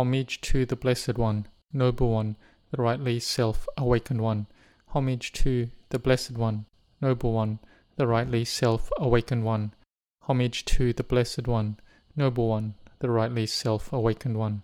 Homage to the Blessed One, Noble One, the rightly self awakened One. Homage to the Blessed One, Noble One, the rightly self awakened One. Homage to the Blessed One, Noble One, the rightly self awakened One.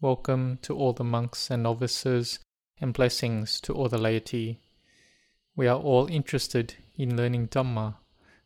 Welcome to all the monks and novices, and blessings to all the laity. We are all interested in learning Dhamma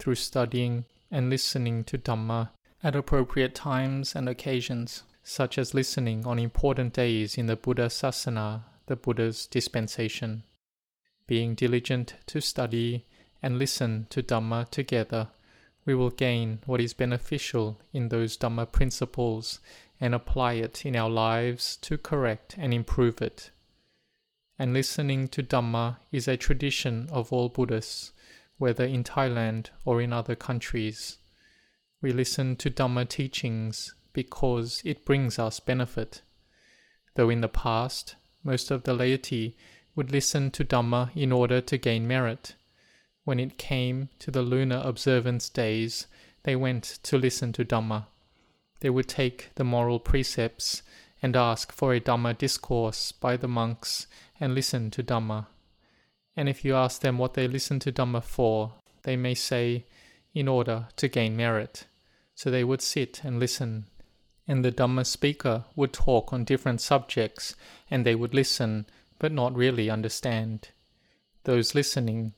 through studying and listening to Dhamma at appropriate times and occasions, such as listening on important days in the Buddha Sasana, the Buddha's dispensation. Being diligent to study and listen to Dhamma together, we will gain what is beneficial in those Dhamma principles and apply it in our lives to correct and improve it. And listening to Dhamma is a tradition of all Buddhists, whether in Thailand or in other countries. We listen to Dhamma teachings because it brings us benefit. Though in the past, most of the laity would listen to Dhamma in order to gain merit. When it came to the lunar observance days, they went to listen to Dhamma they would take the moral precepts and ask for a Dhamma discourse by the monks and listen to Dhamma. And if you ask them what they listen to Dhamma for, they may say, in order to gain merit. So they would sit and listen. And the Dhamma speaker would talk on different subjects, and they would listen, but not really understand. Those listening,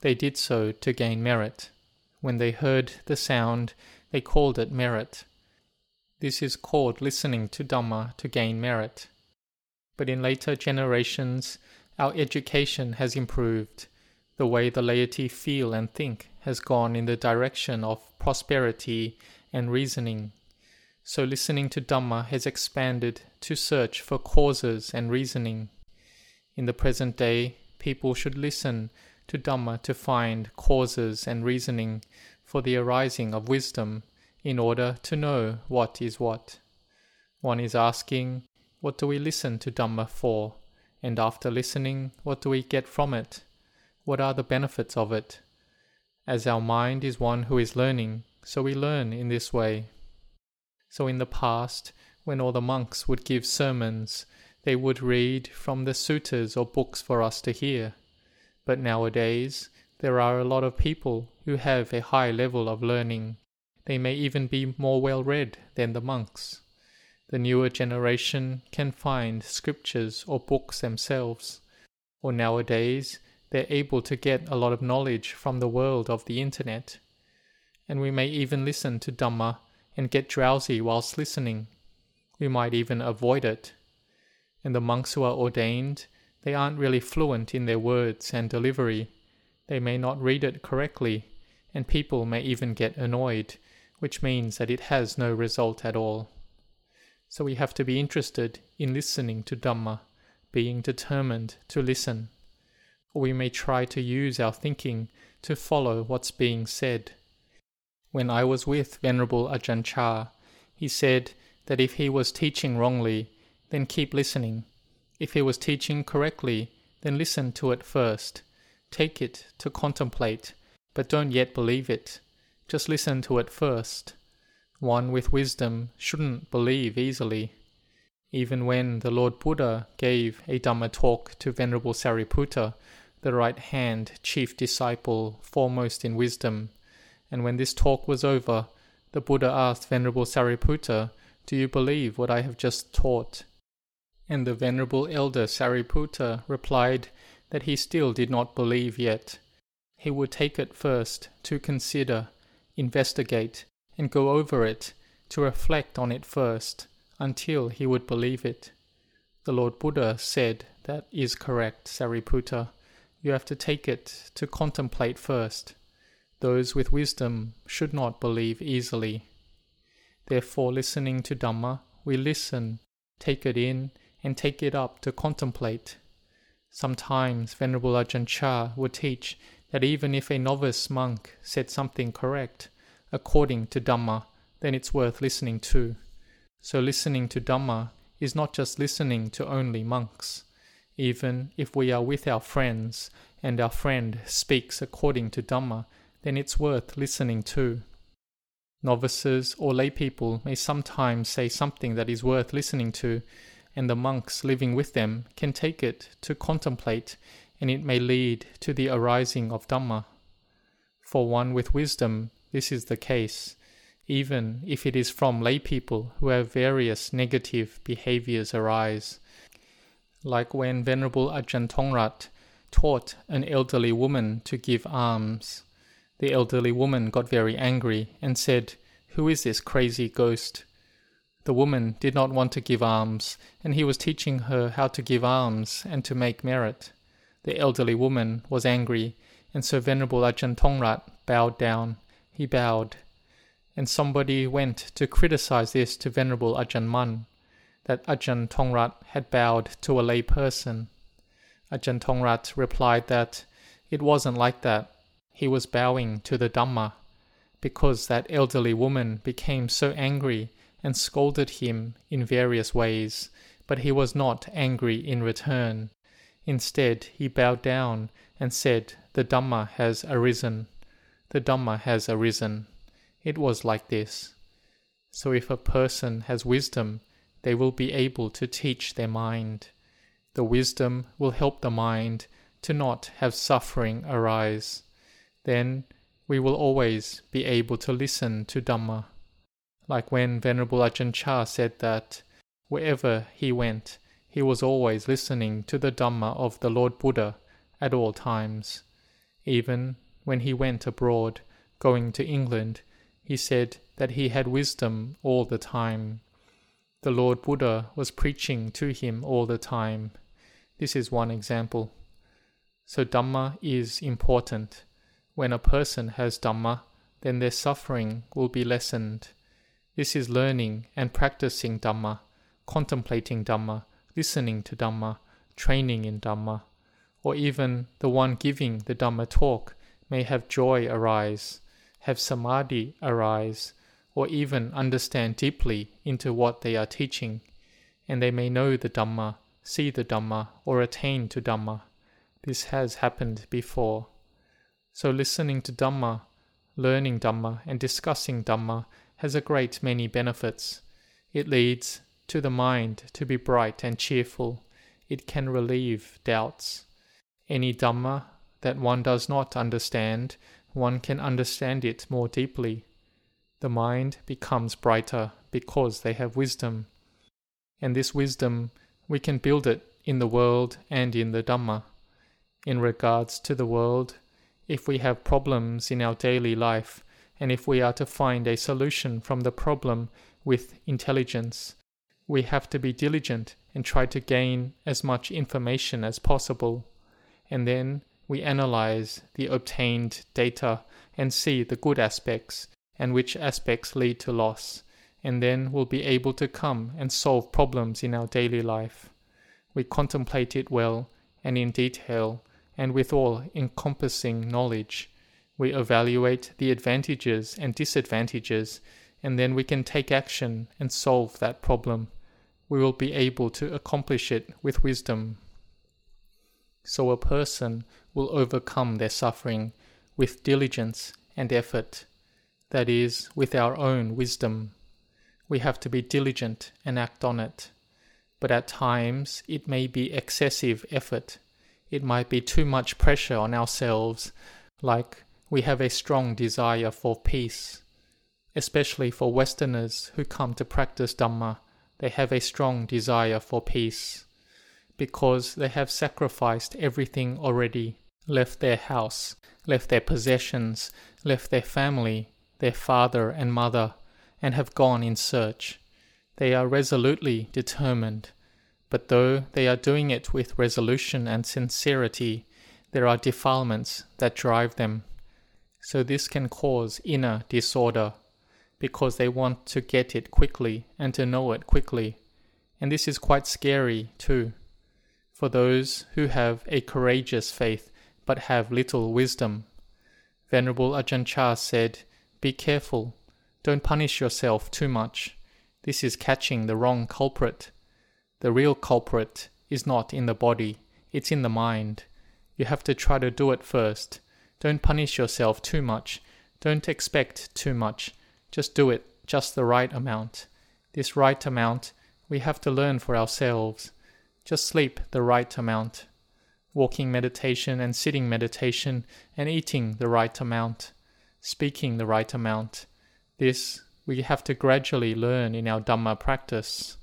they did so to gain merit. When they heard the sound, they called it merit. This is called listening to Dhamma to gain merit. But in later generations, our education has improved. The way the laity feel and think has gone in the direction of prosperity and reasoning. So listening to Dhamma has expanded to search for causes and reasoning. In the present day, people should listen to Dhamma to find causes and reasoning for the arising of wisdom in order to know what is what. One is asking, what do we listen to Dhamma for? And after listening, what do we get from it? What are the benefits of it? As our mind is one who is learning, so we learn in this way. So in the past, when all the monks would give sermons, they would read from the suttas or books for us to hear. But nowadays, there are a lot of people who have a high level of learning they may even be more well read than the monks. The newer generation can find scriptures or books themselves, or nowadays they're able to get a lot of knowledge from the world of the internet. And we may even listen to Dhamma and get drowsy whilst listening. We might even avoid it. And the monks who are ordained, they aren't really fluent in their words and delivery. They may not read it correctly, and people may even get annoyed which means that it has no result at all. So we have to be interested in listening to Dhamma, being determined to listen. Or we may try to use our thinking to follow what's being said. When I was with Venerable Ajahn Chah, he said that if he was teaching wrongly, then keep listening. If he was teaching correctly, then listen to it first. Take it to contemplate, but don't yet believe it just listen to it first. One with wisdom shouldn't believe easily. Even when the Lord Buddha gave a Dhamma talk to Venerable Sariputta, the right hand chief disciple foremost in wisdom, and when this talk was over, the Buddha asked Venerable Sariputta, Do you believe what I have just taught? And the Venerable Elder Sariputta replied that he still did not believe yet. He would take it first to consider investigate, and go over it, to reflect on it first, until he would believe it. The Lord Buddha said that is correct, Sariputta. You have to take it to contemplate first. Those with wisdom should not believe easily. Therefore, listening to Dhamma, we listen, take it in, and take it up to contemplate. Sometimes Venerable Ajahn Chah would teach that even if a novice monk said something correct, according to Dhamma, then it's worth listening to. So listening to Dhamma is not just listening to only monks. Even if we are with our friends and our friend speaks according to Dhamma, then it's worth listening to. Novices or lay people may sometimes say something that is worth listening to, and the monks living with them can take it to contemplate, and it may lead to the arising of Dhamma. For one with wisdom, this is the case, even if it is from lay people who have various negative behaviors arise. Like when Venerable Ajahn Tongrat taught an elderly woman to give alms. The elderly woman got very angry and said, Who is this crazy ghost? The woman did not want to give alms, and he was teaching her how to give alms and to make merit. The elderly woman was angry, and so Venerable Ajahn Tongrat bowed down. He bowed. And somebody went to criticize this to Venerable Ajahn Mun, that Ajahn Tongrat had bowed to a lay person. Ajahn Tongrat replied that it wasn't like that. He was bowing to the Dhamma, because that elderly woman became so angry and scolded him in various ways, but he was not angry in return. Instead, he bowed down and said, The Dhamma has arisen. The Dhamma has arisen. It was like this. So if a person has wisdom, they will be able to teach their mind. The wisdom will help the mind to not have suffering arise. Then we will always be able to listen to Dhamma like when Venerable Ajahn Chah said that wherever he went, he was always listening to the Dhamma of the Lord Buddha at all times. Even when he went abroad, going to England, he said that he had wisdom all the time. The Lord Buddha was preaching to him all the time. This is one example. So Dhamma is important. When a person has Dhamma, then their suffering will be lessened. This is learning and practicing Dhamma, contemplating Dhamma, listening to Dhamma, training in Dhamma. Or even the one giving the Dhamma talk may have joy arise, have samadhi arise, or even understand deeply into what they are teaching, and they may know the Dhamma, see the Dhamma, or attain to Dhamma. This has happened before. So listening to Dhamma, learning Dhamma, and discussing Dhamma has a great many benefits. It leads to the mind to be bright and cheerful. It can relieve doubts. Any Dhamma that one does not understand, one can understand it more deeply. The mind becomes brighter because they have wisdom. And this wisdom, we can build it in the world and in the Dhamma. In regards to the world, if we have problems in our daily life, and if we are to find a solution from the problem with intelligence, we have to be diligent and try to gain as much information as possible. And then we analyze the obtained data and see the good aspects and which aspects lead to loss. And then we'll be able to come and solve problems in our daily life. We contemplate it well and in detail and with all encompassing knowledge we evaluate the advantages and disadvantages, and then we can take action and solve that problem. We will be able to accomplish it with wisdom. So a person will overcome their suffering with diligence and effort, that is, with our own wisdom. We have to be diligent and act on it. But at times it may be excessive effort. It might be too much pressure on ourselves, like we have a strong desire for peace. Especially for Westerners who come to practice Dhamma, they have a strong desire for peace. Because they have sacrificed everything already, left their house, left their possessions, left their family, their father and mother, and have gone in search. They are resolutely determined. But though they are doing it with resolution and sincerity, there are defilements that drive them so this can cause inner disorder because they want to get it quickly and to know it quickly. And this is quite scary too. For those who have a courageous faith but have little wisdom. Venerable Ajahn Chah said, Be careful, don't punish yourself too much. This is catching the wrong culprit. The real culprit is not in the body, it's in the mind. You have to try to do it first don't punish yourself too much. Don't expect too much. Just do it, just the right amount. This right amount we have to learn for ourselves. Just sleep the right amount. Walking meditation and sitting meditation and eating the right amount. Speaking the right amount. This we have to gradually learn in our Dhamma practice.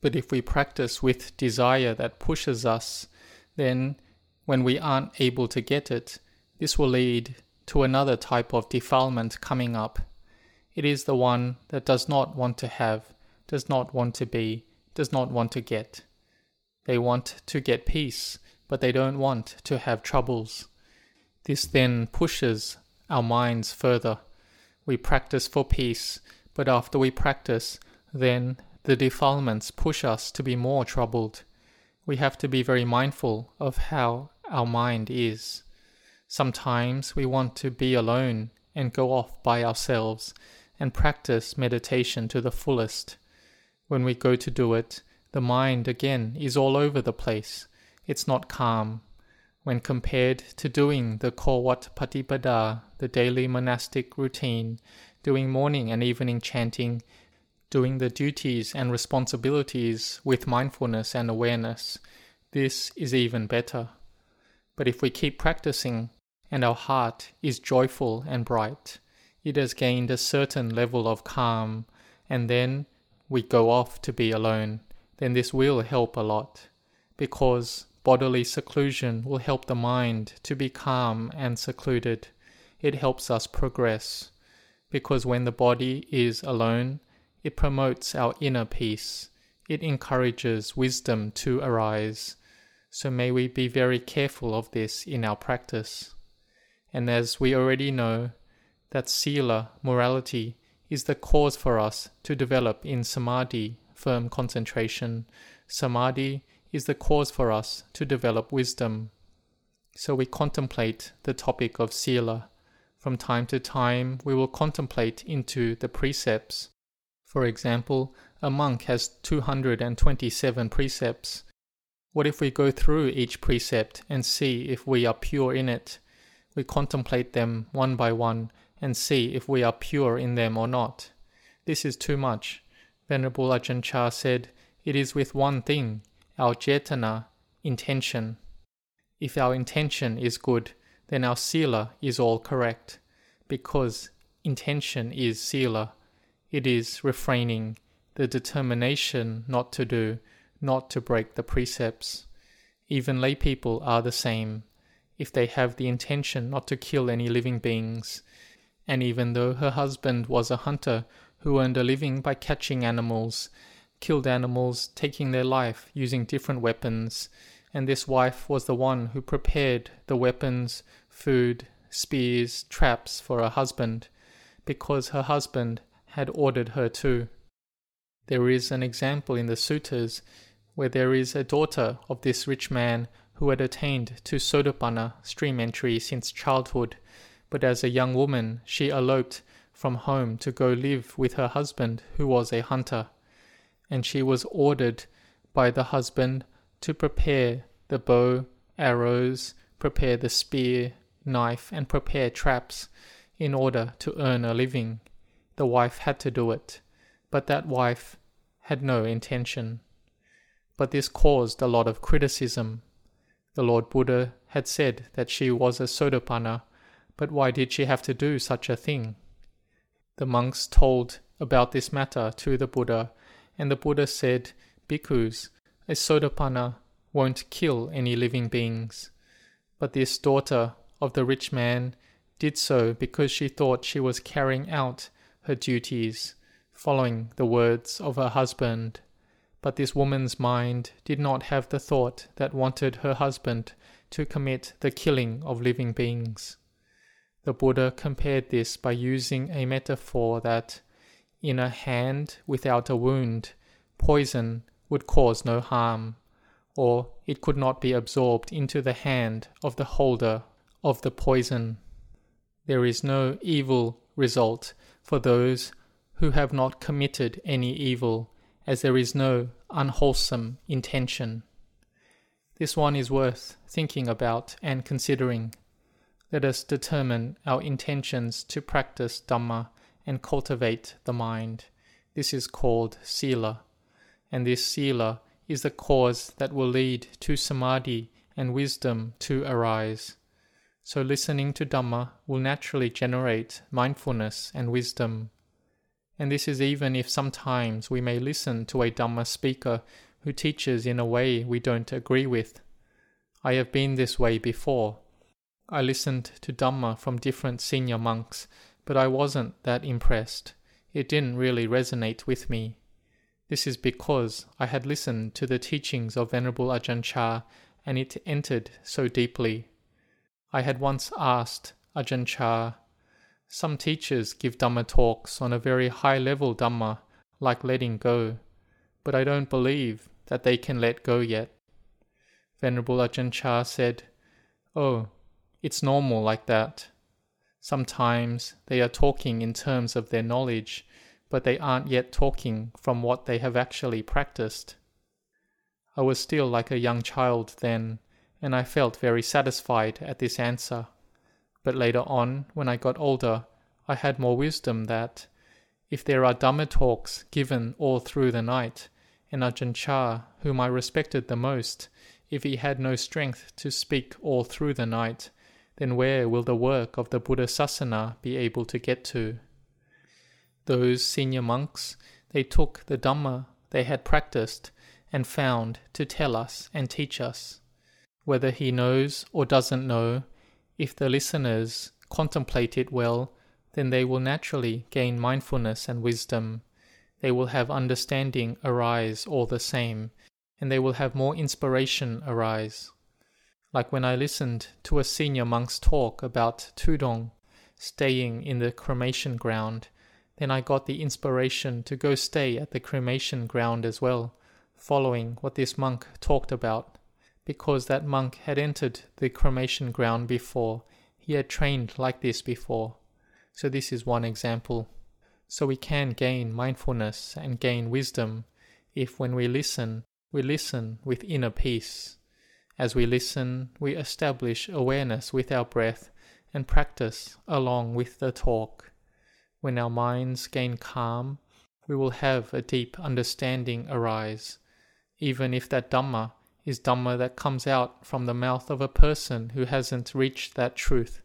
But if we practice with desire that pushes us, then when we aren't able to get it, this will lead to another type of defilement coming up. It is the one that does not want to have, does not want to be, does not want to get. They want to get peace, but they don't want to have troubles. This then pushes our minds further. We practice for peace, but after we practice, then the defilements push us to be more troubled. We have to be very mindful of how our mind is. Sometimes we want to be alone and go off by ourselves and practice meditation to the fullest. When we go to do it, the mind again is all over the place. It's not calm. When compared to doing the Kawat Patipada, the daily monastic routine, doing morning and evening chanting, doing the duties and responsibilities with mindfulness and awareness, this is even better. But if we keep practicing and our heart is joyful and bright, it has gained a certain level of calm, and then we go off to be alone, then this will help a lot, because bodily seclusion will help the mind to be calm and secluded. It helps us progress because when the body is alone, it promotes our inner peace. It encourages wisdom to arise. So may we be very careful of this in our practice. And as we already know, that sila, morality, is the cause for us to develop in samadhi, firm concentration. Samadhi is the cause for us to develop wisdom. So we contemplate the topic of sila, from time to time, we will contemplate into the precepts. For example, a monk has 227 precepts. What if we go through each precept and see if we are pure in it? We contemplate them one by one and see if we are pure in them or not. This is too much. Venerable Ajahn Chah said, It is with one thing, our cetana, intention. If our intention is good, then our sila is all correct, because intention is sila. It is refraining, the determination not to do, not to break the precepts. Even lay people are the same. If they have the intention not to kill any living beings, and even though her husband was a hunter who earned a living by catching animals, killed animals, taking their life using different weapons, and this wife was the one who prepared the weapons, food, spears, traps for her husband, because her husband had ordered her to. There is an example in the suttas where there is a daughter of this rich man who had attained to Sotapanna stream entry since childhood, but as a young woman she eloped from home to go live with her husband who was a hunter, and she was ordered by the husband to prepare the bow, arrows, prepare the spear, knife, and prepare traps in order to earn a living. The wife had to do it, but that wife had no intention. But this caused a lot of criticism. The Lord Buddha had said that she was a Sotapanna, but why did she have to do such a thing? The monks told about this matter to the Buddha, and the Buddha said, Bhikkhus, a Sotapanna won't kill any living beings. But this daughter of the rich man did so because she thought she was carrying out her duties, following the words of her husband. But this woman's mind did not have the thought that wanted her husband to commit the killing of living beings. The Buddha compared this by using a metaphor that, in a hand without a wound, poison would cause no harm, or it could not be absorbed into the hand of the holder of the poison. There is no evil result for those who have not committed any evil, as there is no unwholesome intention. This one is worth thinking about and considering. Let us determine our intentions to practice Dhamma and cultivate the mind. This is called Sila, and this Sila is the cause that will lead to Samadhi and wisdom to arise. So listening to Dhamma will naturally generate mindfulness and wisdom. And this is even if sometimes we may listen to a Dhamma speaker who teaches in a way we don't agree with. I have been this way before. I listened to Dhamma from different senior monks, but I wasn't that impressed. It didn't really resonate with me. This is because I had listened to the teachings of Venerable Ajahn Chah and it entered so deeply. I had once asked Ajahn Chah, some teachers give Dhamma talks on a very high level Dhamma, like letting go, but I don't believe that they can let go yet. Venerable Ajahn Chah said, Oh, it's normal like that. Sometimes they are talking in terms of their knowledge, but they aren't yet talking from what they have actually practiced. I was still like a young child then, and I felt very satisfied at this answer. But later on, when I got older, I had more wisdom that, if there are Dhamma talks given all through the night, and Ajahn Chah, whom I respected the most, if he had no strength to speak all through the night, then where will the work of the Buddha Sasana be able to get to? Those senior monks, they took the Dhamma they had practiced and found to tell us and teach us. Whether he knows or doesn't know, if the listeners contemplate it well, then they will naturally gain mindfulness and wisdom they will have understanding arise all the same, and they will have more inspiration arise. Like when I listened to a senior monk's talk about Tudong, staying in the cremation ground, then I got the inspiration to go stay at the cremation ground as well, following what this monk talked about, because that monk had entered the cremation ground before, he had trained like this before. So, this is one example. So we can gain mindfulness and gain wisdom if, when we listen, we listen with inner peace. As we listen, we establish awareness with our breath and practice along with the talk. When our minds gain calm, we will have a deep understanding arise, even if that Dhamma is Dhamma that comes out from the mouth of a person who hasn't reached that truth,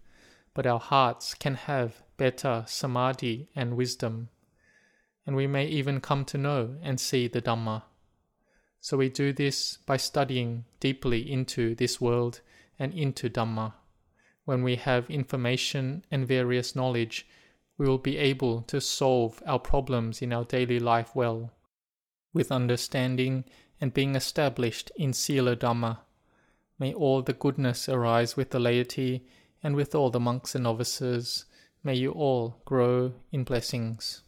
but our hearts can have better samadhi and wisdom, and we may even come to know and see the Dhamma. So we do this by studying deeply into this world and into Dhamma. When we have information and various knowledge, we will be able to solve our problems in our daily life well, with understanding and being established in Sila Dhamma. May all the goodness arise with the laity and with all the monks and novices May you all grow in blessings.